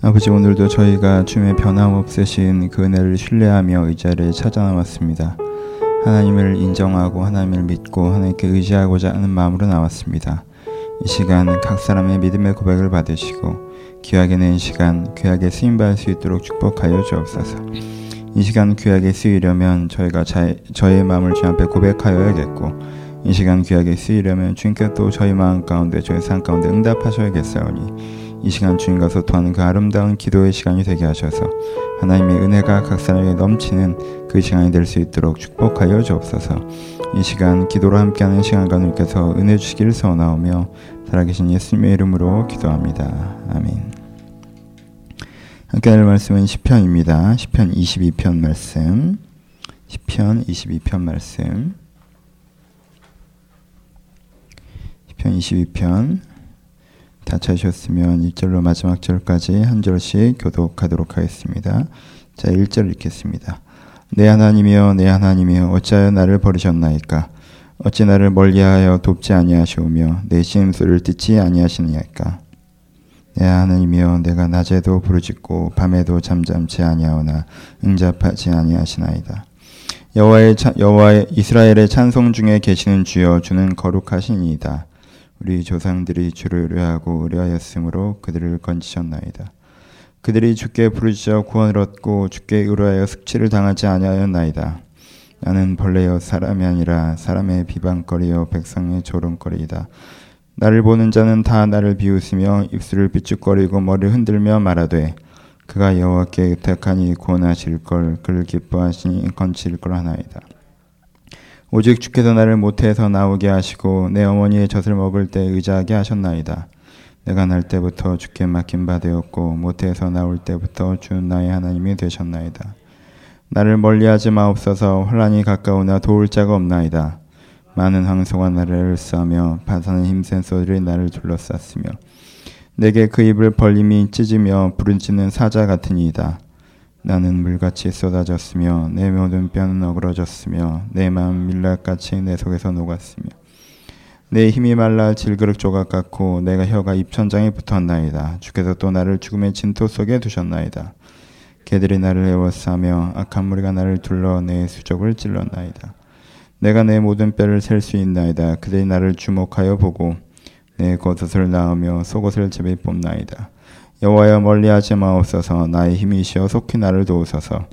아버지 오늘도 저희가 주님의 변함없으신 그 은혜를 신뢰하며 의자를 찾아 나왔습니다. 하나님을 인정하고 하나님을 믿고 하나님께 의지하고자 하는 마음으로 나왔습니다. 이 시간 각 사람의 믿음의 고백을 받으시고 귀하게 낸 시간 귀하게 쓰임 받을 수 있도록 축복하여 주옵소서. 이 시간 귀하게 쓰이려면 저희가 자, 저의 마음을 주님 앞에 고백하여야겠고 이 시간 귀하게 쓰이려면 주님께 또 저희 마음 가운데 저희 삶 가운데 응답하셔야겠사오니 이 시간 주님과 소통하는 그 아름다운 기도의 시간이 되게 하셔서 하나님의 은혜가 각 사람에게 넘치는 그 시간이 될 수 있도록 축복하여 주옵소서. 이 시간 기도로 함께하는 시간 가님께서 은혜 주시기를 소원하오며 살아계신 예수님의 이름으로 기도합니다. 아멘. 함께 할 말씀은 시편입니다. 시편 22편 말씀. 시편 22편 말씀. 시편 22편 다 찾으셨으면 1절로 마지막 절까지 한 절씩 교독하도록 하겠습니다. 자, 1절 읽겠습니다. 내 하나님이여 내 하나님이여 어찌하여 나를 버리셨나이까 어찌 나를 멀리하여 돕지 아니하시오며 내 신음소리를 듣지 아니하시느냐이까 내 하나님이여 내가 낮에도 부르짖고 밤에도 잠잠치 아니하오나 응답하지 아니하시나이다. 여호와의 여호와의 이스라엘의 찬송 중에 계시는 주여 주는 거룩하시니이다. 우리 조상들이 주를 의뢰하고 의뢰하였으므로 그들을 건지셨나이다. 그들이 주께 부르짖어 구원을 얻고 주께 의뢰하여 숙취를 당하지 아니하였나이다. 나는 벌레여 사람이 아니라 사람의 비방거리여 백성의 조롱거리이다. 나를 보는 자는 다 나를 비웃으며 입술을 비축거리고 머리를 흔들며 말하되 그가 여호와께 의탁하니 구원하실 걸 그를 기뻐하시니 건칠 걸 하나이다. 오직 주께서 나를 모태에서 나오게 하시고 내 어머니의 젖을 먹을 때 의자하게 하셨나이다. 내가 날 때부터 주께 맡긴 바 되었고 모태에서 나올 때부터 주 나의 하나님이 되셨나이다. 나를 멀리하지 마옵소서 혼란이 가까우나 도울 자가 없나이다. 많은 황소가 나를 싸며 바사는 힘센 소들이 나를 둘러쌌으며 내게 그 입을 벌림이 찢으며 부르짖는 사자 같으니이다. 나는 물같이 쏟아졌으며 내 모든 뼈는 어그러졌으며 내 마음 밀랍같이 내 속에서 녹았으며 내 힘이 말라 질그릇 조각 같고 내가 혀가 입천장에 붙었나이다. 주께서 또 나를 죽음의 진토 속에 두셨나이다. 개들이 나를 애워싸며 악한 무리가 나를 둘러 내 수족을 찔렀나이다. 내가 내 모든 뼈를 셀 수 있나이다. 그들이 나를 주목하여 보고 내 겉옷을 낳으며 속옷을 제비 뽑나이다. 여호와여 멀리하지 마옵소서. 나의 힘이시여 속히 나를 도우소서.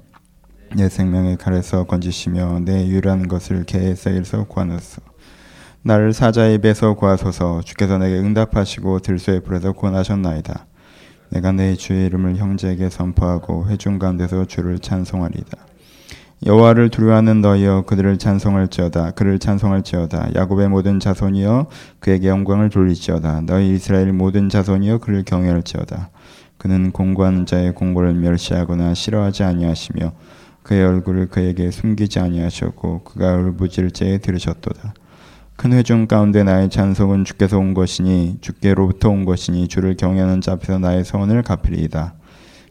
내 생명의 칼에서 건지시며 내 유일한 것을 개의 쌀에서 구하소서. 나를 사자의 입에서 구하소서. 주께서 내게 응답하시고 들소의 불에서 구원하셨나이다. 내가 내 주의 이름을 형제에게 선포하고 회중 가운데서 주를 찬송하리다. 여호와를 두려워하는 너희여 그들을 찬송할지어다. 그를 찬송할지어다. 야곱의 모든 자손이여 그에게 영광을 돌리지어다. 너희 이스라엘 모든 자손이여 그를 경외할지어다 그는 공고하는 자의 공고를 멸시하거나 싫어하지 아니하시며 그의 얼굴을 그에게 숨기지 아니하셨고 그가 울부짖을 때에 들으셨도다. 큰 회중 가운데 나의 찬송은 주께서 온 것이니 주께로부터 온 것이니 주를 경외하는 자 앞에서 나의 소원을 갚으리이다.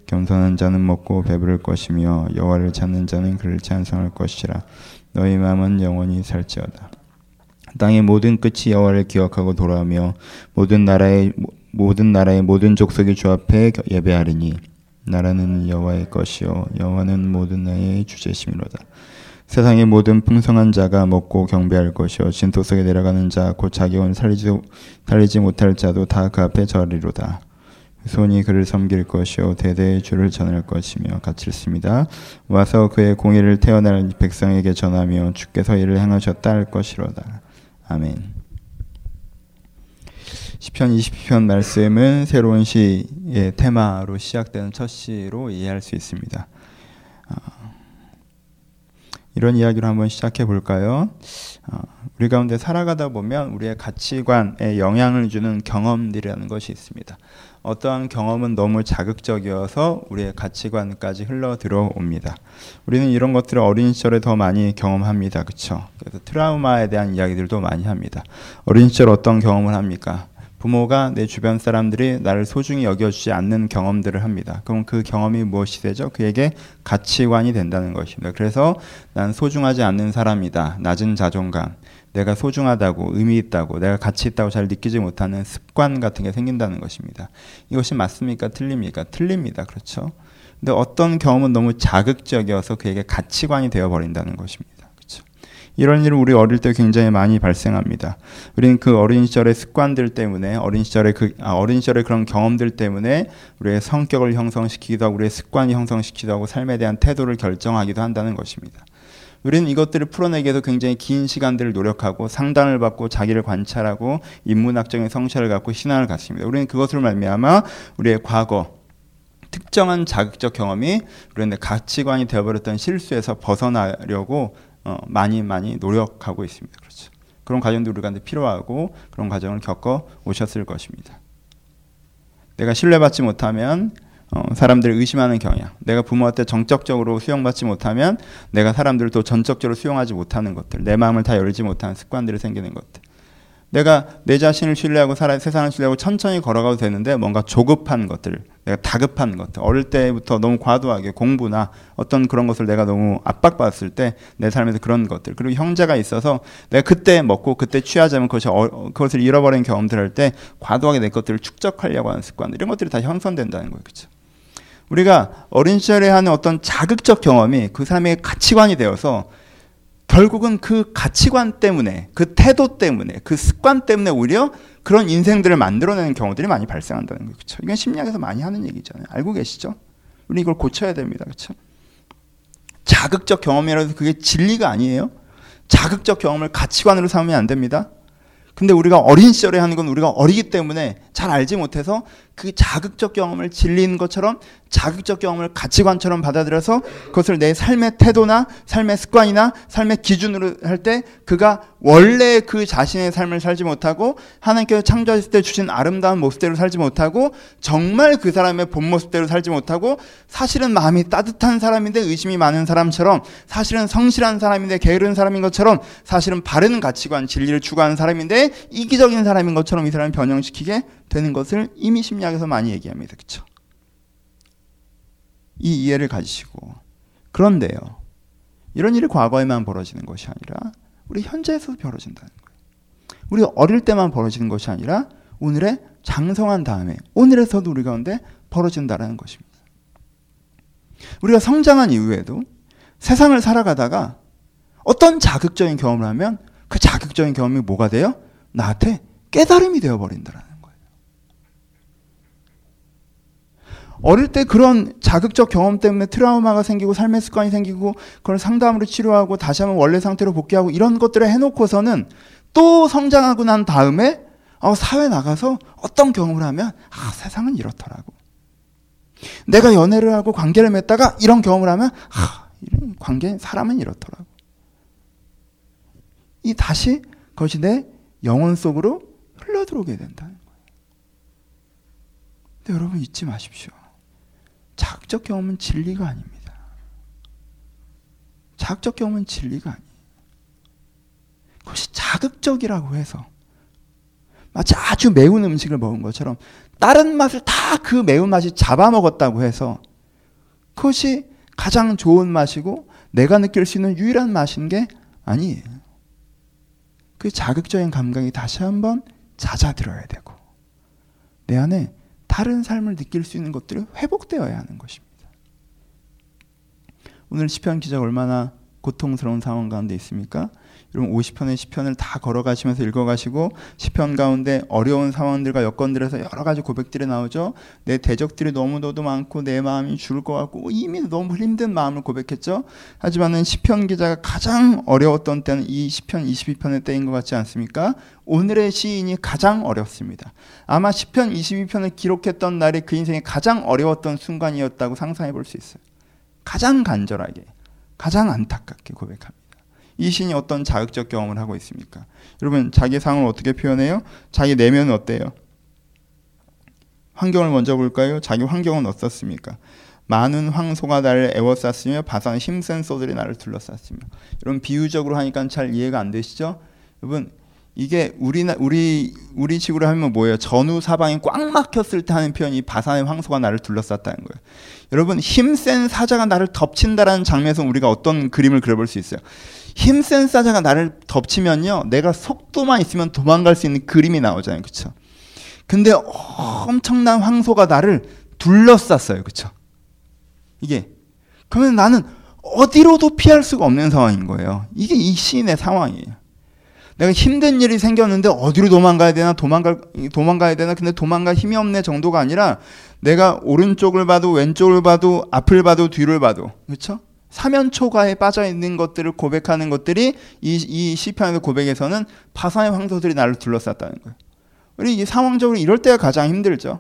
겸손한 자는 먹고 배부를 것이며 여호와를 찾는 자는 그를 찬송할 것이라. 너희 마음은 영원히 살지어다. 땅의 모든 끝이 여호와를 기억하고 돌아오며 모든 나라의 모든 나라의 모든 족속이 주 앞에 예배하리니 나라는 여호와의 것이요 여호와는 모든 나의 주제심이로다 세상의 모든 풍성한 자가 먹고 경배할 것이요 진토 속에 내려가는 자 곧 자기 온 살리지, 살리지 못할 자도 다 그 앞에 절리로다 손이 그를 섬길 것이요 대대의 주를 전할 것이며 같이 읽습니다. 와서 그의 공의를 태어날 백성에게 전하며 주께서 이를 행하셨다 할 것이로다. 아멘. 시편 20편 말씀은 새로운 시의 테마로 시작되는 첫 시로 이해할 수 있습니다. 어, 이런 이야기로 한번 시작해 볼까요? 어, 우리 가운데 살아가다 보면 우리의 가치관에 영향을 주는 경험들이라는 것이 있습니다. 어떠한 경험은 너무 자극적이어서 우리의 가치관까지 흘러 들어옵니다. 우리는 이런 것들을 어린 시절에 더 많이 경험합니다. 그렇죠? 그래서 트라우마에 대한 이야기들도 많이 합니다. 어린 시절 어떤 경험을 합니까? 부모가 내 주변 사람들이 나를 소중히 여겨주지 않는 경험들을 합니다. 그럼 그 경험이 무엇이 되죠? 그에게 가치관이 된다는 것입니다. 그래서 난 소중하지 않는 사람이다. 낮은 자존감. 내가 소중하다고 의미 있다고 내가 가치 있다고 잘 느끼지 못하는 습관 같은 게 생긴다는 것입니다. 이것이 맞습니까? 틀립니까? 틀립니다. 그렇죠? 근데 어떤 경험은 너무 자극적이어서 그에게 가치관이 되어 버린다는 것입니다. 이런 일은 우리 어릴 때 굉장히 많이 발생합니다. 우리는 그 어린 시절의 습관들 때문에 어린 시절의 그 아, 어린 시절의 그런 경험들 때문에 우리의 성격을 형성시키기도 하고 우리의 습관이 형성시키기도 하고 삶에 대한 태도를 결정하기도 한다는 것입니다. 우리는 이것들을 풀어내기 위해서 굉장히 긴 시간들을 노력하고 상담을 받고 자기를 관찰하고 인문학적인 성찰을 갖고 신앙을 갖습니다. 우리는 그것으로 말미암아 우리의 과거 특정한 자극적 경험이 우리의 가치관이 되어버렸던 실수에서 벗어나려고 어, 많이 많이 노력하고 있습니다. 그렇죠. 그런 과정도 우리가 필요하고 그런 과정을 겪어 오셨을 것입니다. 내가 신뢰받지 못하면 어, 사람들을 의심하는 경향. 내가 부모한테 정적적으로 수용받지 못하면 내가 사람들을 또 전적적으로 수용하지 못하는 것들. 내 마음을 다 열지 못하는 습관들이 생기는 것들. 내가 내 자신을 신뢰하고 살아, 세상을 신뢰하고 천천히 걸어가도 되는데 뭔가 조급한 것들, 내가 다급한 것들, 어릴 때부터 너무 과도하게 공부나 어떤 그런 것을 내가 너무 압박받았을 때 내 삶에서 그런 것들, 그리고 형제가 있어서 내가 그때 먹고 그때 취하자면 그것이 어, 그것을 잃어버린 경험들 할 때 과도하게 내 것들을 축적하려고 하는 습관, 이런 것들이 다 형성된다는 거예요, 그렇죠? 우리가 어린 시절에 하는 어떤 자극적 경험이 그 사람의 가치관이 되어서 결국은 그 가치관 때문에 그 태도 때문에 그 습관 때문에 오히려 그런 인생들을 만들어내는 경우들이 많이 발생한다는 거예요. 그렇죠? 이건 심리학에서 많이 하는 얘기잖아요. 알고 계시죠? 우리 이걸 고쳐야 됩니다. 그렇죠? 자극적 경험이라서 그게 진리가 아니에요. 자극적 경험을 가치관으로 삼으면 안 됩니다. 근데 우리가 어린 시절에 하는 건 우리가 어리기 때문에 잘 알지 못해서 그 자극적 경험을 진리인 것처럼 자극적 경험을 가치관처럼 받아들여서 그것을 내 삶의 태도나 삶의 습관이나 삶의 기준으로 할 때 그가 원래 그 자신의 삶을 살지 못하고 하나님께서 창조하실 때 주신 아름다운 모습대로 살지 못하고 정말 그 사람의 본 모습대로 살지 못하고 사실은 마음이 따뜻한 사람인데 의심이 많은 사람처럼 사실은 성실한 사람인데 게으른 사람인 것처럼 사실은 바른 가치관 진리를 추구하는 사람인데 이기적인 사람인 것처럼 이 사람을 변형시키게 되는 것을 이미 심리 학에서 많이 얘기합니다. 그렇죠? 이 이해를 가지시고 그런데요. 이런 일이 과거에만 벌어지는 것이 아니라 우리 현재에서도 벌어진다는 거예요. 우리 어릴 때만 벌어지는 것이 아니라 오늘의 장성한 다음에 오늘에서도 우리 가운데 벌어진다라는 것입니다. 우리가 성장한 이후에도 세상을 살아가다가 어떤 자극적인 경험을 하면 그 자극적인 경험이 뭐가 돼요? 나한테 깨달음이 되어버린다라는 어릴 때 그런 자극적 경험 때문에 트라우마가 생기고 삶의 습관이 생기고 그걸 상담으로 치료하고 다시 한번 원래 상태로 복귀하고 이런 것들을 해놓고서는 또 성장하고 난 다음에 어, 사회 나가서 어떤 경험을 하면 아 세상은 이렇더라고. 내가 연애를 하고 관계를 맺다가 이런 경험을 하면 아 이런 관계 사람은 이렇더라고. 이 다시 그것이 내 영혼 속으로 흘러들어오게 된다는 거예요. 근데 여러분 잊지 마십시오. 자극적 경험은 진리가 아닙니다. 자극적 경험은 진리가 아니에요. 그것이 자극적이라고 해서 마치 아주 매운 음식을 먹은 것처럼 다른 맛을 다 그 매운맛이 잡아먹었다고 해서 그것이 가장 좋은 맛이고 내가 느낄 수 있는 유일한 맛인 게 아니에요. 그 자극적인 감각이 다시 한번 잦아들어야 되고 내 안에 다른 삶을 느낄 수 있는 것들이 회복되어야 하는 것입니다. 오늘 시편 기자 얼마나 고통스러운 상황 가운데 있습니까? 여러분 50편의 시편을 다 걸어가시면서 읽어가시고 시편 가운데 어려운 상황들과 여건들에서 여러 가지 고백들이 나오죠. 내 대적들이 너무너도 많고 내 마음이 죽을 것 같고 이미 너무 힘든 마음을 고백했죠. 하지만은 시편 기자가 가장 어려웠던 때는 이 시편 22편의 때인 것 같지 않습니까? 오늘의 시인이 가장 어렵습니다. 아마 시편 22편을 기록했던 날이 그 인생에 가장 어려웠던 순간이었다고 상상해 볼 수 있어요. 가장 간절하게, 가장 안타깝게 고백합니다. 이 신이 어떤 자극적 경험을 하고 있습니까? 여러분 자기 상을 어떻게 표현해요? 자기 내면은 어때요? 환경을 먼저 볼까요? 자기 환경은 어떻습니까? 많은 황소가 나를 애워쌌으며 바산 힘센 소들이 나를 둘러쌌으며 여러분 비유적으로 하니까 잘 이해가 안 되시죠? 여러분 이게 우리나 우리 우리 식으로 하면 뭐예요? 전후 사방이 꽉 막혔을 때 하는 표현이 바산의 황소가 나를 둘러쌌다는 거예요. 여러분 힘센 사자가 나를 덮친다라는 장면에서 우리가 어떤 그림을 그려볼 수 있어요. 힘센 사자가 나를 덮치면요, 내가 속도만 있으면 도망갈 수 있는 그림이 나오잖아요, 그렇죠? 근데 엄청난 황소가 나를 둘러쌌어요, 그렇죠? 이게 그러면 나는 어디로도 피할 수가 없는 상황인 거예요. 이게 이 시인의 상황이에요. 내가 힘든 일이 생겼는데 어디로 도망가야 되나 도망갈 도망가야 되나 근데 도망갈 힘이 없네 정도가 아니라 내가 오른쪽을 봐도 왼쪽을 봐도 앞을 봐도 뒤를 봐도 그렇죠? 사면초가에 빠져 있는 것들을 고백하는 것들이 이, 이 시편의 고백에서는 파산의 황소들이 나를 둘러쌌다는 거예요. 우리 이 상황적으로 이럴 때가 가장 힘들죠.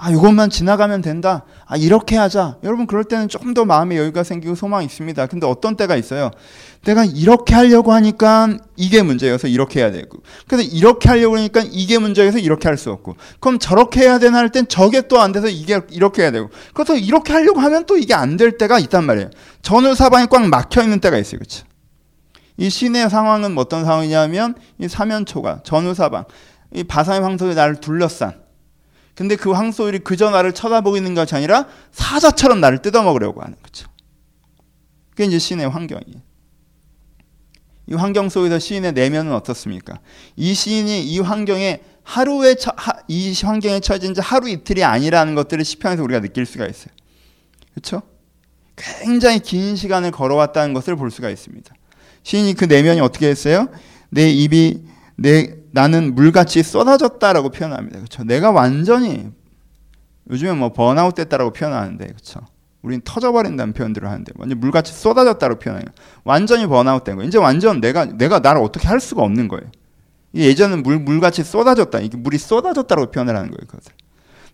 아, 이것만 지나가면 된다. 아, 이렇게 하자. 여러분, 그럴 때는 조금 더 마음의 여유가 생기고 소망이 있습니다. 근데 어떤 때가 있어요. 내가 이렇게 하려고 하니까 이게 문제여서 이렇게 해야 되고. 근데 이렇게 하려고 하니까 이게 문제여서 이렇게 할 수 없고. 그럼 저렇게 해야 되나 할 땐 저게 또 안 돼서 이게 이렇게 해야 되고. 그래서 이렇게 하려고 하면 또 이게 안 될 때가 있단 말이에요. 전후 사방이 꽉 막혀 있는 때가 있어요. 그렇죠? 이 신의 상황은 어떤 상황이냐면 이 사면초가 전후 사방 이 바산의 황소에 나를 둘러싼 근데 그 황소들이 그저 나를 쳐다보고 있는 것이 아니라 사자처럼 나를 뜯어먹으려고 하는 거죠. 그게 이제 시인의 환경이에요. 이 환경 속에서 시인의 내면은 어떻습니까? 이 시인이 이 환경에 하루에 처, 하, 이 환경에 처해진 지 하루 이틀이 아니라는 것들을 시편에서 우리가 느낄 수가 있어요. 그렇죠? 굉장히 긴 시간을 걸어왔다는 것을 볼 수가 있습니다. 시인이 그 내면이 어떻게 했어요? 내 입이 내 나는 물같이 쏟아졌다라고 표현합니다. 그렇죠? 내가 완전히 요즘에 뭐 번아웃 됐다라고 표현하는데 그렇죠? 우린 터져버린다는 표현들을 하는데 완전 물같이 쏟아졌다고 표현해요. 완전히 번아웃 된 거예요. 이제 완전 내가 내가 나를 어떻게 할 수가 없는 거예요. 예전은 물 물같이 쏟아졌다. 이게 물이 쏟아졌다고 표현을 하는 거예요. 그것을.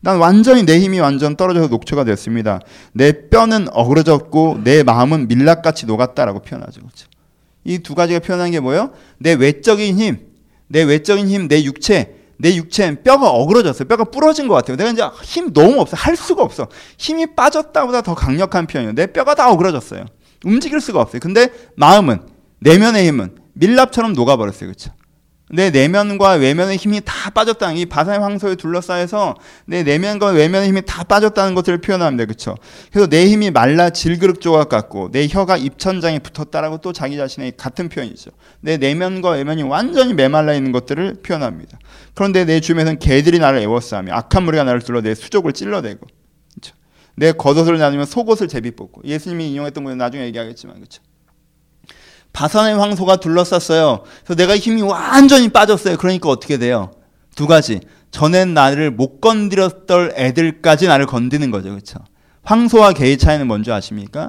난 완전히 내 힘이 완전 떨어져서 녹초가 됐습니다. 내 뼈는 어그러졌고 내 마음은 밀랍같이 녹았다라고 표현하죠. 그렇죠? 이 두 가지가 표현한 게 뭐예요? 내 외적인 힘, 내 외적인 힘, 내 육체, 내 육체는 뼈가 어그러졌어요. 뼈가 부러진 것 같아요. 내가 이제 힘 너무 없어. 할 수가 없어. 힘이 빠졌다보다 더 강력한 표현이에요. 내 뼈가 다 어그러졌어요. 움직일 수가 없어요. 근데 마음은, 내면의 힘은 밀랍처럼 녹아버렸어요. 그렇죠? 내 내면과 외면의 힘이 다 빠졌다는 이 바사의 황소에 둘러싸여서 내 내면과 외면의 힘이 다 빠졌다는 것을 표현합니다. 그렇죠? 그래서 내 힘이 말라 질그릇 조각 같고 내 혀가 입천장에 붙었다라고 또 자기 자신의 같은 표현이죠. 내 내면과 외면이 완전히 메말라 있는 것들을 표현합니다. 그런데 내 주변에서는 개들이 나를 애워싸며 악한 무리가 나를 둘러 내 수족을 찔러대고 그렇죠? 내 겉옷을 나누면 속옷을 제비 뽑고 예수님이 인용했던 거는 나중에 얘기하겠지만 그렇죠? 바산의 황소가 둘러쌌어요. 그래서 내가 힘이 완전히 빠졌어요. 그러니까 어떻게 돼요? 두 가지. 전엔 나를 못 건드렸던 애들까지 나를 건드는 거죠. 그렇죠? 황소와 개의 차이는 뭔지 아십니까?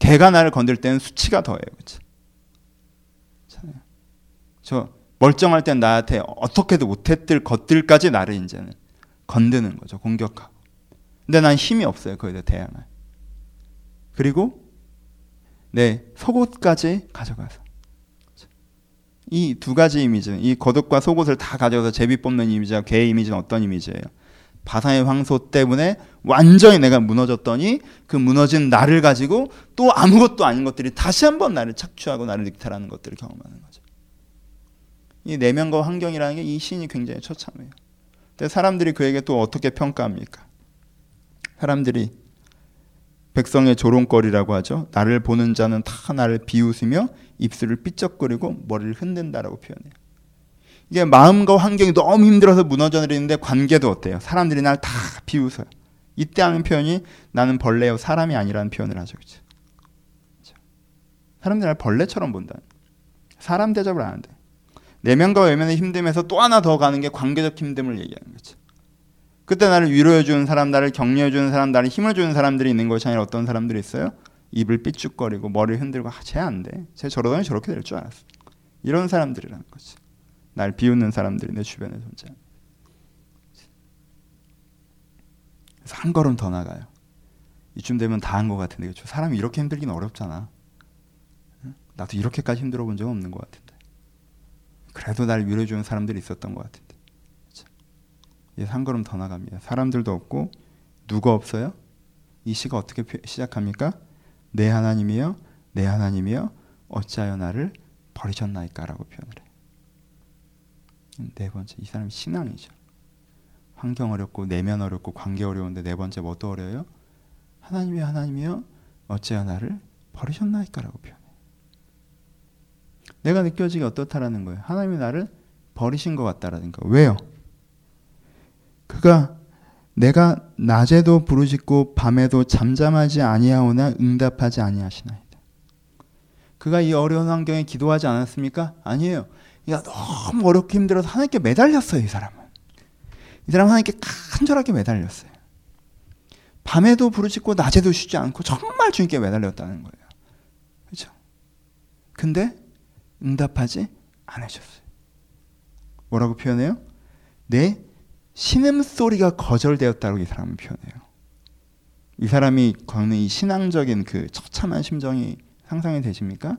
개가 나를 건들 때는 수치가 더해요. 그렇죠? 저 멀쩡할 땐 나한테 어떻게도 못했들 것들까지 나를 이제는 건드는 거죠. 공격하고. 근데 난 힘이 없어요. 거기에 대항할. 그리고 네, 속옷까지 가져가서. 이 두 가지 이미지, 이 겉옷과 속옷을 다 가져가서 제비 뽑는 이미지와 개의 이미지는 어떤 이미지예요? 바사의 황소 때문에 완전히 내가 무너졌더니 그 무너진 나를 가지고 또 아무것도 아닌 것들이 다시 한번 나를 착취하고 나를 닉탈하는 것들을 경험하는 거죠. 이 내면과 환경이라는 게 이 신이 굉장히 처참해요. 근데 사람들이 그에게 또 어떻게 평가합니까? 사람들이 백성의 조롱거리라고 하죠. 나를 보는 자는 다 나를 비웃으며 입술을 삐쩍거리고 머리를 흔든다라고 표현해요. 이게 마음과 환경이 너무 힘들어서 무너져 내리는데 관계도 어때요? 사람들이 날 다 비웃어요. 이때 하는 표현이 나는 벌레요 사람이 아니라는 표현을 하죠. 그렇죠? 사람들이 날 벌레처럼 본다. 사람 대접을 안 한대. 내면과 외면의 힘듦에서 또 하나 더 가는 게 관계적 힘듦을 얘기하는 거죠. 그때 나를 위로해 주는 사람, 나를 격려해 주는 사람, 나를 힘을 주는 사람들이 있는 것이 아니라 어떤 사람들이 있어요? 입을 삐죽거리고 머리를 흔들고 아, 쟤 안 돼. 쟤 저러더니 저렇게 될 줄 알았어. 이런 사람들이라는 거지. 날 비웃는 사람들이 내 주변에 존재. 그래서 한 걸음 더 나가요. 이쯤 되면 다 한 것 같은데 그렇죠? 사람이 이렇게 힘들긴 어렵잖아. 나도 이렇게까지 힘들어 본적 없는 것 같은데. 그래도 날 위로해 주는 사람들이 있었던 것 같 은데. 한 걸음 더 나갑니다. 사람들도 없고 누가 없어요? 이 시가 어떻게 시작합니까? 내 하나님이여, 내 하나님이여, 어찌하여 나를 버리셨나이까라고 표현을 해. 네 번째, 이 사람이 신앙이죠. 환경 어렵고 내면 어렵고 관계 어려운데 네 번째 뭐또 어려요? 하나님이 하나님이여 어찌하 나를 버리셨나이까라고 표현해. 내가 느껴지기 어떻다라는 거예요. 하나님이 나를 버리신 것 같다라는 거. 왜요? 그가 내가 낮에도 부르짖고 밤에도 잠잠하지 아니하오나 응답하지 아니하시나이다. 그가 이 어려운 환경에 기도하지 않았습니까? 아니에요. 야 너무 어렵게 힘들어서 하나님께 매달렸어요 이 사람은. 이 사람은 하나님께 간절하게 매달렸어요. 밤에도 부르짖고 낮에도 쉬지 않고 정말 주님께 매달렸다는 거예요. 그렇죠? 근데 응답하지 않으셨어요. 뭐라고 표현해요? 내 신음소리가 거절되었다고 이 사람은 표현해요. 이 사람이 겪는 이 신앙적인 그 처참한 심정이 상상이 되십니까?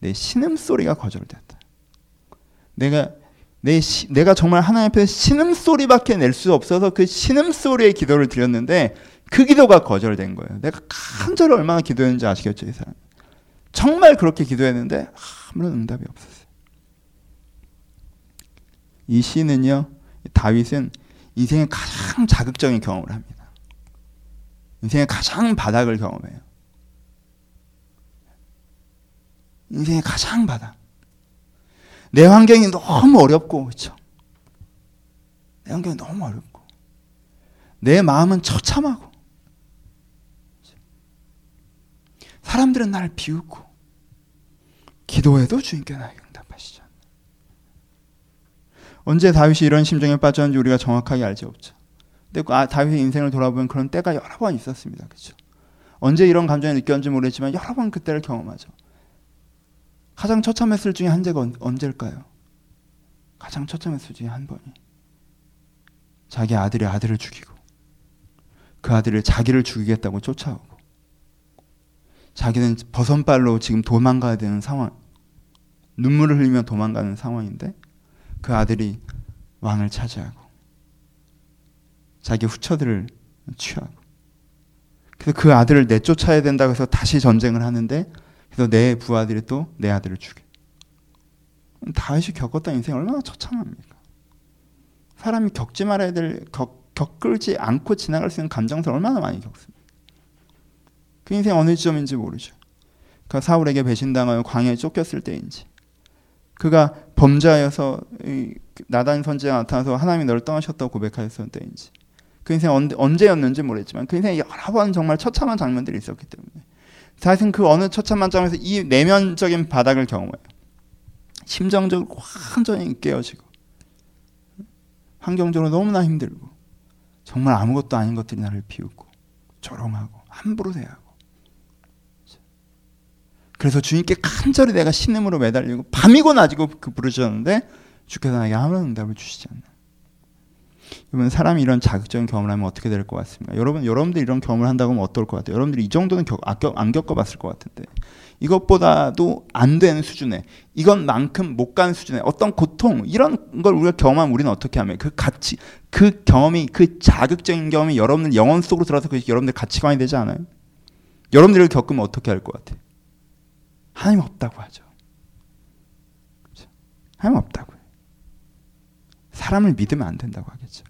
내 신음소리가 거절됐다. 내가 내 시, 내가 정말 하나님 앞에 신음소리밖에 낼 수 없어서 그 신음소리의 기도를 드렸는데 그 기도가 거절된 거예요. 내가 간절히 얼마나 기도했는지 아시겠죠, 이 사람. 정말 그렇게 기도했는데 아무런 응답이 없었어요. 이 시는요, 다윗은 인생의 가장 자극적인 경험을 합니다. 인생의 가장 바닥을 경험해요. 인생의 가장 바닥. 내 환경이 너무 어렵고, 그렇죠? 내 환경이 너무 어렵고, 내 마음은 처참하고, 사람들은 나를 비웃고, 기도해도 주님께 나에게. 언제 다윗이 이런 심정에 빠졌는지 우리가 정확하게 알지 없죠. 근데 아, 다윗의 인생을 돌아보면 그런 때가 여러 번 있었습니다. 그렇죠? 언제 이런 감정을 느꼈는지 모르겠지만 여러 번 그때를 경험하죠. 가장 처참했을 중에 한 제가 언제일까요? 가장 처참했을 중에 한 번이 자기 아들의 아들을 죽이고 그 아들을 자기를 죽이겠다고 쫓아오고 자기는 버선발로 지금 도망가야 되는 상황 눈물을 흘리며 도망가는 상황인데 그 아들이 왕을 차지하고 자기 후처들을 취하고 그래서 그 아들을 내쫓아야 된다고 해서 다시 전쟁을 하는데 그래서 내 부하들이 또 내 아들을 죽여. 다윗이 겪었던 인생이 얼마나 처참합니까? 사람이 겪지 말아야 될 겪, 겪을지 않고 지나갈 수 있는 감정들 얼마나 많이 겪습니까? 그 인생 어느 지점인지 모르죠. 그 사울에게 배신당하여 광야에 쫓겼을 때인지 그가 범죄하여서 나단 선지가 나타나서 하나님이 너를 떠나셨다고 고백하였을 때인지 그 인생 언제, 였는지 모르겠지만 그 인생에 여러 번 정말 처참한 장면들이 있었기 때문에 다윗은 그 어느 처참한 장면에서 이 내면적인 바닥을 경험해요. 심정적으로 완전히 깨어지고 환경적으로 너무나 힘들고 정말 아무것도 아닌 것들이 나를 비웃고 조롱하고 함부로 대하고 그래서 주님께 간절히 내가 신음으로 매달리고 밤이고 낮이고 그 부르셨는데 주께서 나에게 아무런 응답을 주시지 않나. 여러분 사람이 이런 자극적인 경험을 하면 어떻게 될 것 같습니까? 여러분 여러분들 이런 경험을 한다고 하면 어떨 것 같아요? 여러분들이 이 정도는 겪, 안 겪어봤을 것 같은데 이것보다도 안 되는 수준에 이것만큼 못 간 수준에 어떤 고통 이런 걸 우리가 경험하면 우리는 어떻게 하면 그 가치 그 경험이 그 자극적인 경험이 여러분들 영혼 속으로 들어서 그 여러분들 가치관이 되지 않아요? 여러분들을 겪으면 어떻게 할 것 같아요? 하나님 없다고 하죠. 그렇죠? 하나님 없다고요. 사람을 믿으면 안 된다고 하겠죠.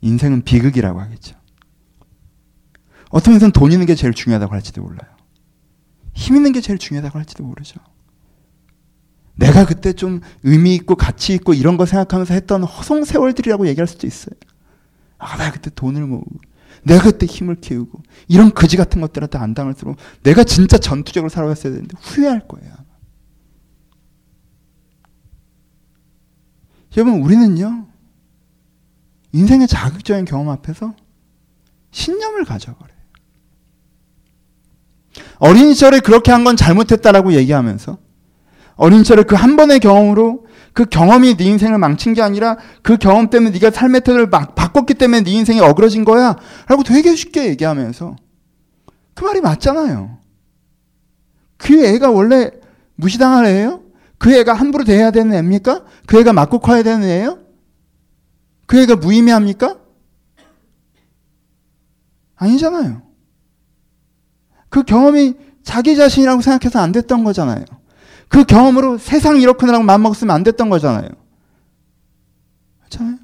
인생은 비극이라고 하겠죠. 어떤 면에서는 돈 있는 게 제일 중요하다고 할지도 몰라요. 힘 있는 게 제일 중요하다고 할지도 모르죠. 내가 그때 좀 의미 있고 가치 있고 이런 거 생각하면서 했던 허송 세월들이라고 얘기할 수도 있어요. 아, 내가 그때 돈을 모으고, 내가 그때 힘을 키우고, 이런 거지 같은 것들한테 안 당할수록 내가 진짜 전투적으로 살아왔어야 되는데 후회할 거예요. 여러분, 우리는요, 인생의 자극적인 경험 앞에서 신념을 가져버려요. 어린 시절에 그렇게 한 건 잘못했다라고 얘기하면서 어린 시절에 그 한 번의 경험으로 그 경험이 네 인생을 망친 게 아니라 그 경험 때문에 네가 삶의 태도를 막 바꿨기 때문에 네 인생이 어그러진 거야 라고 되게 쉽게 얘기하면서 그 말이 맞잖아요. 그 애가 원래 무시당할 애예요? 그 애가 함부로 대해야 되는 애입니까? 그 애가 맞고 커야 되는 애예요? 그 애가 무의미합니까? 아니잖아요. 그 경험이 자기 자신이라고 생각해서 안 됐던 거잖아요. 그 경험으로 세상 이렇구나라고 마음먹었으면 안 됐던 거잖아요. 그렇잖아요?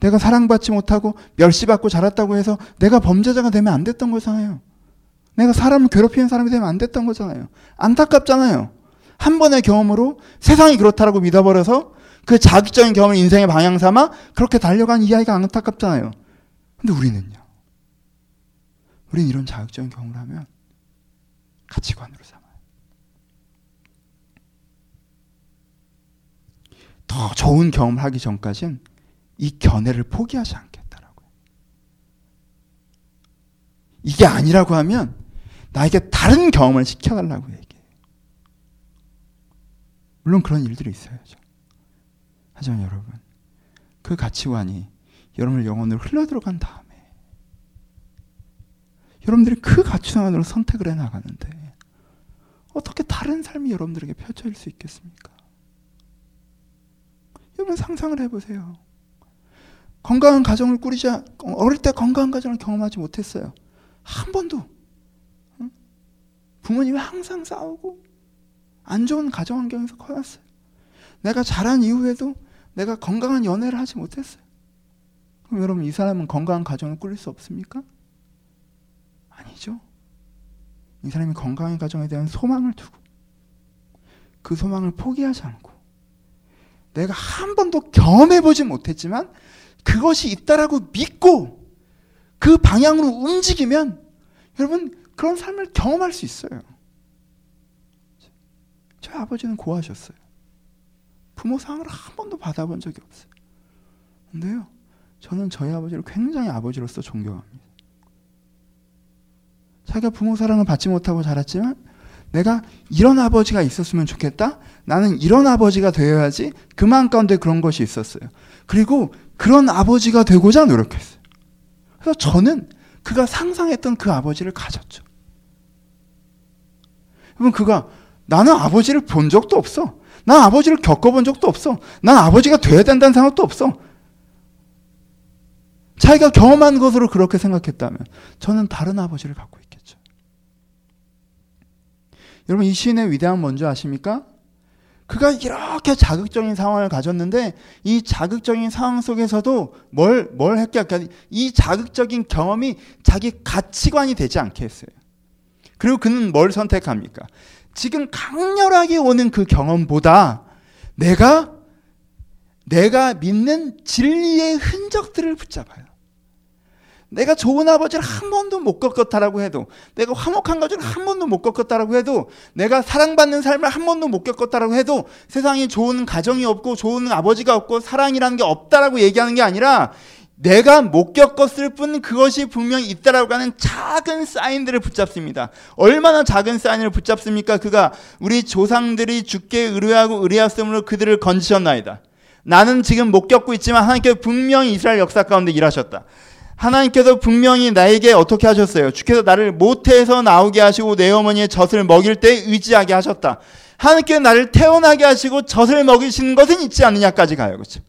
내가 사랑받지 못하고 멸시받고 자랐다고 해서 내가 범죄자가 되면 안 됐던 거잖아요. 내가 사람을 괴롭히는 사람이 되면 안 됐던 거잖아요. 안타깝잖아요. 한 번의 경험으로 세상이 그렇다라고 믿어버려서 그 자극적인 경험을 인생의 방향 삼아 그렇게 달려간 이야기가 안타깝잖아요. 근데 우리는요. 우리는 이런 자극적인 경험을 하면 가치관으로 살아요. 더 좋은 경험을 하기 전까지는 이 견해를 포기하지 않겠다라고요. 이게 아니라고 하면 나에게 다른 경험을 시켜달라고 얘기해요. 물론 그런 일들이 있어야죠. 하지만 여러분, 그 가치관이 여러분의 영혼으로 흘러들어간 다음에 여러분들이 그 가치관으로 선택을 해 나가는데 어떻게 다른 삶이 여러분들에게 펼쳐질 수 있겠습니까? 여러분 상상을 해보세요. 건강한 가정을 꾸리자 어릴 때 건강한 가정을 경험하지 못했어요. 한 번도 부모님이 항상 싸우고 안 좋은 가정 환경에서 커왔어요. 내가 자란 이후에도 내가 건강한 연애를 하지 못했어요. 그럼 여러분 이 사람은 건강한 가정을 꾸릴 수 없습니까? 아니죠. 이 사람이 건강한 가정에 대한 소망을 두고 그 소망을 포기하지 않고 내가 한 번도 경험해 보지 못했지만 그것이 있다라고 믿고 그 방향으로 움직이면 여러분 그런 삶을 경험할 수 있어요. 저희 아버지는 고하셨어요. 부모 상을 한 번도 받아본 적이 없어요. 근데요, 저는 저희 아버지를 굉장히 아버지로서 존경합니다. 자기가 부모 사랑을 받지 못하고 자랐지만 내가 이런 아버지가 있었으면 좋겠다. 나는 이런 아버지가 되어야지. 그 마음 가운데 그런 것이 있었어요. 그리고 그런 아버지가 되고자 노력했어요. 그래서 저는 그가 상상했던 그 아버지를 가졌죠. 여러분, 그가 나는 아버지를 본 적도 없어. 난 아버지를 겪어본 적도 없어. 난 아버지가 돼야 된다는 생각도 없어. 자기가 경험한 것으로 그렇게 생각했다면 저는 다른 아버지를 갖고 있겠죠. 여러분 이 시인의 위대함 뭔지 아십니까? 그가 이렇게 자극적인 상황을 가졌는데 이 자극적인 상황 속에서도 뭘, 뭘 했게 할까? 이 자극적인 경험이 자기 가치관이 되지 않게 했어요. 그리고 그는 뭘 선택합니까? 지금 강렬하게 오는 그 경험보다 내가 내가 믿는 진리의 흔적들을 붙잡아요. 내가 좋은 아버지를 한 번도 못 겪었다라고 해도, 내가 화목한 가정을 한 번도 못 겪었다라고 해도, 내가 사랑받는 삶을 한 번도 못 겪었다라고 해도, 세상에 좋은 가정이 없고, 좋은 아버지가 없고, 사랑이라는 게 없다라고 얘기하는 게 아니라, 내가 못 겪었을 뿐 그것이 분명히 있다라고 하는 작은 사인들을 붙잡습니다. 얼마나 작은 사인을 붙잡습니까? 그가 우리 조상들이 죽게 의뢰하고 의뢰하음으로 그들을 건지셨나이다. 나는 지금 못 겪고 있지만 하나님께서 분명히 이스라엘 역사 가운데 일하셨다. 하나님께서 분명히 나에게 어떻게 하셨어요? 주께서 나를 모태에서 나오게 하시고 내 어머니의 젖을 먹일 때 의지하게 하셨다. 하나님께서 나를 태어나게 하시고 젖을 먹이시는 것은 있지 않느냐까지 가요. 그렇죠?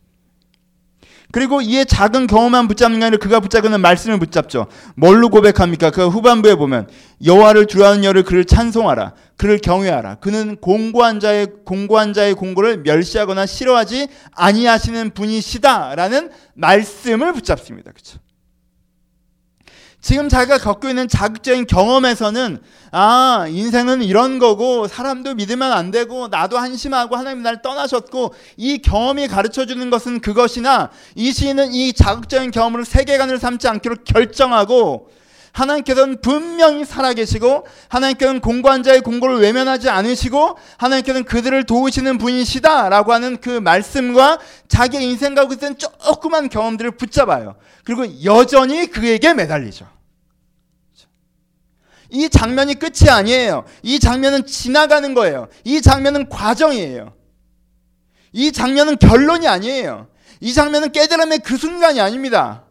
그리고 이에 작은 경험만 붙잡는 게 아니라 그가 붙잡는 말씀을 붙잡죠. 뭘로 고백합니까? 그 후반부에 보면 여호와를 두려워하는 여를 그를 찬송하라. 그를 경외하라. 그는 공고한 자의 공고한 자의 공고를 멸시하거나 싫어하지 아니하시는 분이시다라는 말씀을 붙잡습니다. 그렇죠? 지금 자기가 겪고 있는 자극적인 경험에서는 아 인생은 이런 거고 사람도 믿으면 안 되고 나도 한심하고 하나님 날 떠나셨고 이 경험이 가르쳐 주는 것은 그것이나 이 시인은 이 자극적인 경험을 세계관을 삼지 않기로 결정하고 하나님께서는 분명히 살아계시고 하나님께서는 공고한 자의 공고를 외면하지 않으시고 하나님께서는 그들을 도우시는 분이시다라고 하는 그 말씀과 자기 인생 가고 있는 조그만 경험들을 붙잡아요. 그리고 여전히 그에게 매달리죠. 이 장면이 끝이 아니에요. 이 장면은 지나가는 거예요. 이 장면은 과정이에요. 이 장면은 결론이 아니에요. 이 장면은 깨달음의 그 순간이 아닙니다.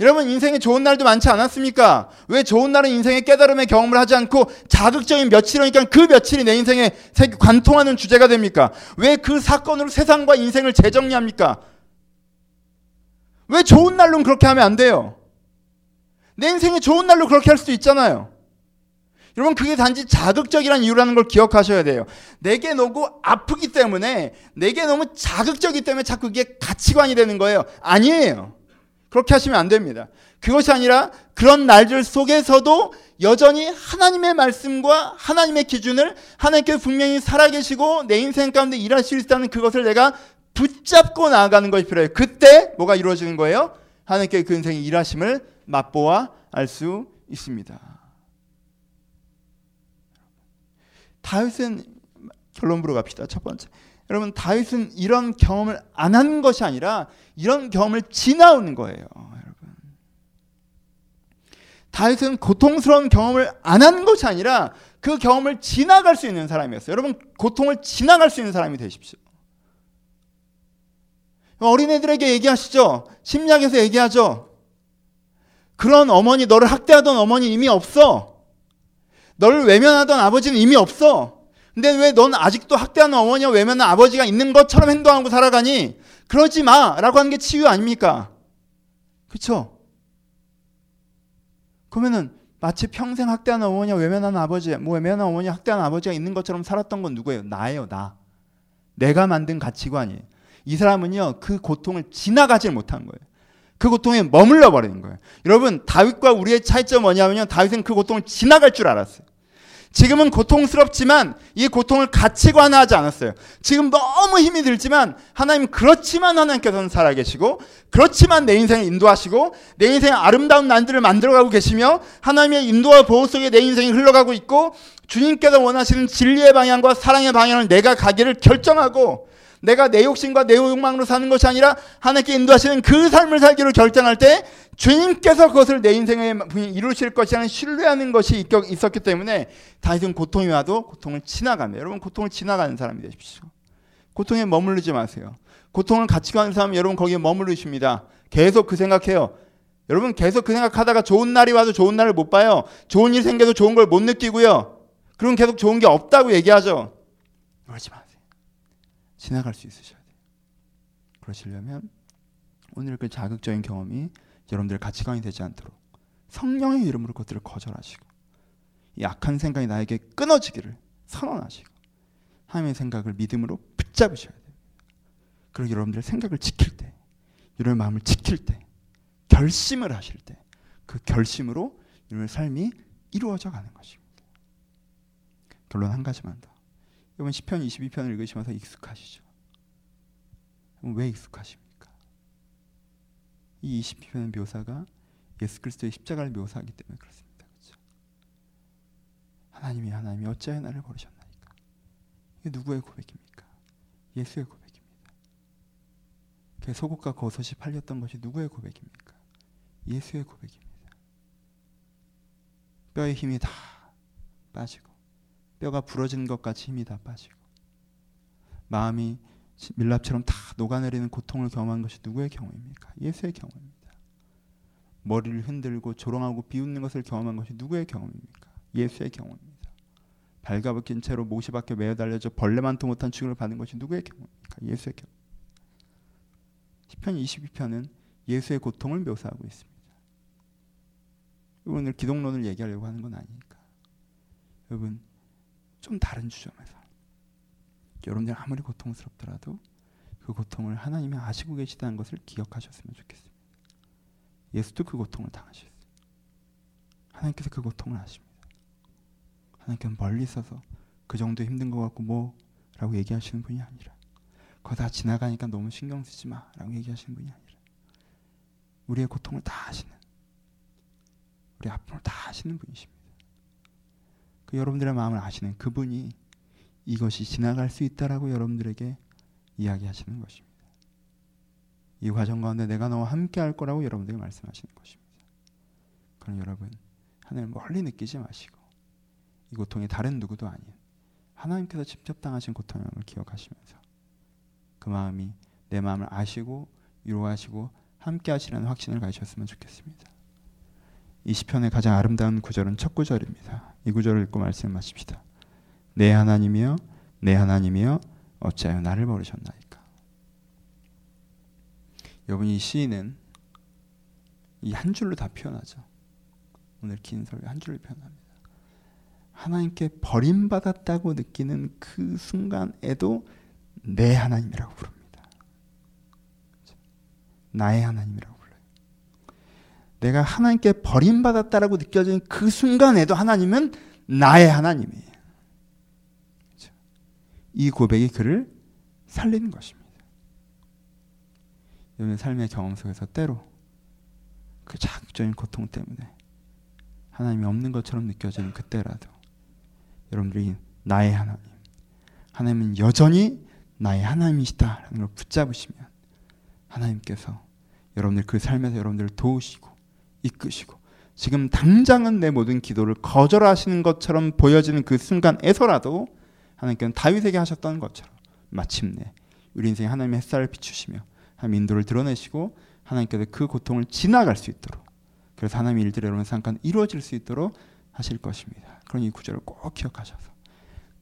여러분 인생에 좋은 날도 많지 않았습니까? 왜 좋은 날은 인생의 깨달음의 경험을 하지 않고 자극적인 며칠이니까 그 며칠이 내 인생에 관통하는 주제가 됩니까? 왜 그 사건으로 세상과 인생을 재정리합니까? 왜 좋은 날로 그렇게 하면 안 돼요? 내 인생에 좋은 날로 그렇게 할 수도 있잖아요. 여러분 그게 단지 자극적이라는 이유라는 걸 기억하셔야 돼요. 내게 너무 아프기 때문에 내게 너무 자극적이기 때문에 자꾸 그게 가치관이 되는 거예요. 아니에요. 그렇게 하시면 안 됩니다. 그것이 아니라 그런 날들 속에서도 여전히 하나님의 말씀과 하나님의 기준을 하나님께서 분명히 살아계시고 내 인생 가운데 일하실 수 있다는 그것을 내가 붙잡고 나아가는 것이 필요해요. 그때 뭐가 이루어지는 거예요? 하나님께 그 인생의 일하심을 맛보아 알 수 있습니다. 다윗은 결론부로 갑시다. 첫 번째. 여러분 다윗은 이런 경험을 안 한 것이 아니라 이런 경험을 지나오는 거예요. 여러분. 다윗은 고통스러운 경험을 안 한 것이 아니라 그 경험을 지나갈 수 있는 사람이었어요. 여러분 고통을 지나갈 수 있는 사람이 되십시오. 어린애들에게 얘기하시죠. 심리학에서 얘기하죠. 그런 어머니, 너를 학대하던 어머니 이미 없어. 너를 외면하던 아버지는 이미 없어. 근데 왜 넌 아직도 학대하는 어머니와 외면하는 아버지가 있는 것처럼 행동하고 살아가니? 그러지 마! 라고 하는 게 치유 아닙니까? 그쵸? 그러면은 마치 평생 학대하는 어머니와 외면하는 아버지, 뭐 외면하는 어머니 학대하는 아버지가 있는 것처럼 살았던 건 누구예요? 나예요, 나. 내가 만든 가치관이에요. 이 사람은요, 그 고통을 지나가질 못한 거예요. 그 고통에 머물러 버리는 거예요. 여러분, 다윗과 우리의 차이점 뭐냐면요. 다윗은 그 고통을 지나갈 줄 알았어요. 지금은 고통스럽지만 이 고통을 가치관화하지 않았어요. 지금 너무 힘이 들지만 하나님 그렇지만 하나님께서는 살아계시고 그렇지만 내 인생을 인도하시고 내 인생의 아름다운 난들을 만들어가고 계시며 하나님의 인도와 보호 속에 내 인생이 흘러가고 있고 주님께서 원하시는 진리의 방향과 사랑의 방향을 내가 가기를 결정하고 내가 내 욕심과 내 욕망으로 사는 것이 아니라 하나님께 인도하시는 그 삶을 살기로 결정할 때 주님께서 그것을 내 인생에 이루실 것이라는 신뢰하는 것이 있었기 때문에 다윗은 고통이 와도 고통을 지나가며 여러분 고통을 지나가는 사람이 되십시오. 고통에 머무르지 마세요. 고통을 같이 가는 사람 여러분 거기에 머무르십니다. 계속 그 생각해요. 여러분 계속 그 생각하다가 좋은 날이 와도 좋은 날을 못 봐요. 좋은 일 생겨도 좋은 걸 못 느끼고요. 그럼 계속 좋은 게 없다고 얘기하죠. 그러지 마. 지나갈 수 있으셔야 돼요. 그러시려면 오늘 그 자극적인 경험이 여러분들의 가치관이 되지 않도록 성령의 이름으로 그것들을 거절하시고 이 악한 생각이 나에게 끊어지기를 선언하시고 하나님의 생각을 믿음으로 붙잡으셔야 돼요. 그리고 여러분들의 생각을 지킬 때, 여러분의 마음을 지킬 때, 결심을 하실 때, 그 결심으로 여러분의 삶이 이루어져 가는 것입니다. 결론 한 가지만 더. 여러분 시편 22편을 읽으시면서 익숙하시죠? 왜 익숙하십니까? 이 22편의 묘사가 예수 그리스도의 십자가를 묘사하기 때문에 그렇습니다. 그렇죠? 하나님이 하나님이 어찌하여 나를 버리셨나이까? 이게 누구의 고백입니까? 예수의 고백입니다. 그 속옷과 겉옷이 팔렸던 것이 누구의 고백입니까? 예수의 고백입니다. 뼈의 힘이 다 빠지고 뼈가 부러진 것 같이 힘이 다 빠지고 마음이 밀랍처럼 다 녹아내리는 고통을 경험한 것이 누구의 경험입니까? 예수의 경험입니다. 머리를 흔들고 조롱하고 비웃는 것을 경험한 것이 누구의 경험입니까? 예수의 경험입니다. 발가벗긴 채로 못이 밖에 매어 달려져 벌레만도 못한 죽음을 받는 것이 누구의 경험입니까? 예수의 경험. 시편 22편은 예수의 고통을 묘사하고 있습니다. 오늘 기독론을 얘기하려고 하는 건 아니니까. 여러분 좀 다른 주점에서 여러분들 아무리 고통스럽더라도 그 고통을 하나님이 아시고 계시다는 것을 기억하셨으면 좋겠습니다. 예수도 그 고통을 당하셨어요. 하나님께서 그 고통을 아십니다. 하나님께서 멀리 있어서 그 정도 힘든 것 같고 뭐라고 얘기하시는 분이 아니라 그거 다 지나가니까 너무 신경 쓰지 마라고 얘기하시는 분이 아니라 우리의 고통을 다 아시는 우리 아픔을 다 아시는 분이십니다. 그 여러분들의 마음을 아시는 그분이 이것이 지나갈 수 있다라고 여러분들에게 이야기하시는 것입니다. 이 과정 가운데 내가 너와 함께 할 거라고 여러분들에게 말씀하시는 것입니다. 그럼 여러분 하나님 멀리 느끼지 마시고 이 고통이 다른 누구도 아닌 하나님께서 직접 당하신 고통을 기억하시면서 그 마음이 내 마음을 아시고 위로하시고 함께 하시는 확신을 가지셨으면 좋겠습니다. 이 시편의 가장 아름다운 구절은 첫 구절입니다. 이 구절을 읽고 말씀을 마칩시다. 내 하나님이여 내 하나님이여 어찌하여 나를 버리셨나이까. 여러분 이 시인은 이 한 줄로 다 표현하죠. 오늘 긴 설교 한 줄로 표현합니다. 하나님께 버림받았다고 느끼는 그 순간에도 내 하나님이라고 부릅니다. 나의 하나님이라고. 내가 하나님께 버림받았다라고 느껴지는 그 순간에도 하나님은 나의 하나님이에요. 그렇죠? 이 고백이 그를 살리는 것입니다. 여러분 삶의 경험 속에서 때로 그 자극적인 고통 때문에 하나님이 없는 것처럼 느껴지는 그때라도 여러분들이 나의 하나님, 하나님은 여전히 나의 하나님이시다라는 걸 붙잡으시면 하나님께서 여러분들 그 삶에서 여러분들을 도우시고 이끄시고 지금 당장은 내 모든 기도를 거절하시는 것처럼 보여지는 그 순간에서라도 하나님께는 다윗에게 하셨던 것처럼 마침내 우리 인생에 하나님의 햇살을 비추시며 하나님 인도를 드러내시고 하나님께서 그 고통을 지나갈 수 있도록 그래서 하나님의 일들이 여러분 잠깐 이루어질 수 있도록 하실 것입니다. 그런 이 구절을 꼭 기억하셔서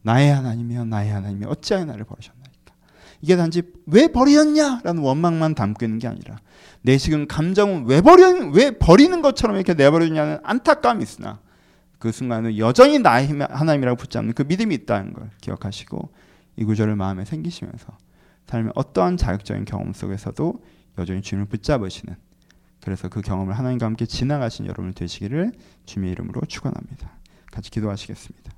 나의 하나님이여 나의 하나님이 어찌하여 나를 버리셨나 이게 단지 왜 버렸냐라는 원망만 담고 있는 게 아니라 내 지금 감정은 왜 버려 왜 버리는 것처럼 이렇게 내버리냐는 안타까움이 있으나 그 순간은 여전히 나의 하나님이라고 붙잡는 그 믿음이 있다는 걸 기억하시고 이 구절을 마음에 생기시면서 삶의 어떠한 자극적인 경험 속에서도 여전히 주님을 붙잡으시는 그래서 그 경험을 하나님과 함께 지나가신 여러분 되시기를 주님의 이름으로 축원합니다. 같이 기도하시겠습니다.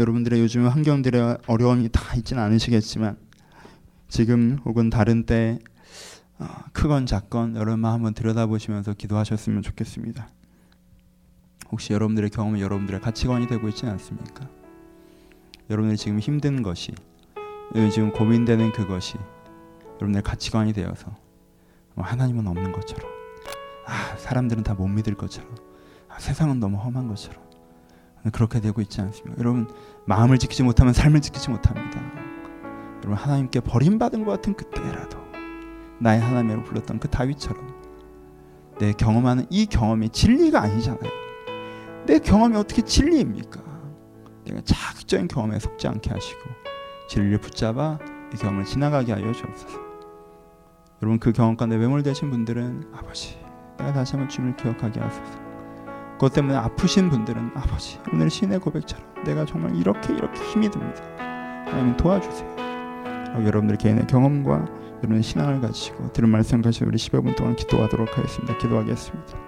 여러분들의 요즘 환경들의 어려움이 다 있지는 않으시겠지만 지금 혹은 다른 때 어, 크건 작건 여러분만 한번 들여다보시면서 기도하셨으면 좋겠습니다. 혹시 여러분들의 경험은 여러분들의 가치관이 되고 있지 않습니까? 여러분들이 지금 힘든 것이 지금 고민되는 그것이 여러분들의 가치관이 되어서 뭐 하나님은 없는 것처럼 아 사람들은 다 못 믿을 것처럼 아, 세상은 너무 험한 것처럼 그렇게 되고 있지 않습니까? 여러분 마음을 지키지 못하면 삶을 지키지 못합니다. 여러분 하나님께 버림받은 것 같은 그때라도 나의 하나님으로 불렀던 그 다윗처럼 내 경험하는 이 경험이 진리가 아니잖아요. 내 경험이 어떻게 진리입니까? 내가 자극적인 경험에 속지 않게 하시고 진리를 붙잡아 이 경험을 지나가게 하여 주옵소서. 여러분 그 경험 가운데 매몰되신 분들은 아버지 내가 다시 한번 주님을 기억하게 하소서. 그것 때문에 아프신 분들은 아버지 오늘 신의 고백처럼 내가 정말 이렇게 이렇게 힘이 듭니다. 하나님 도와주세요. 여러분들 개인의 경험과 여러분의 신앙을 가지고 들은 말씀 가지고 우리 10여 분 동안 기도하도록 하겠습니다. 기도하겠습니다.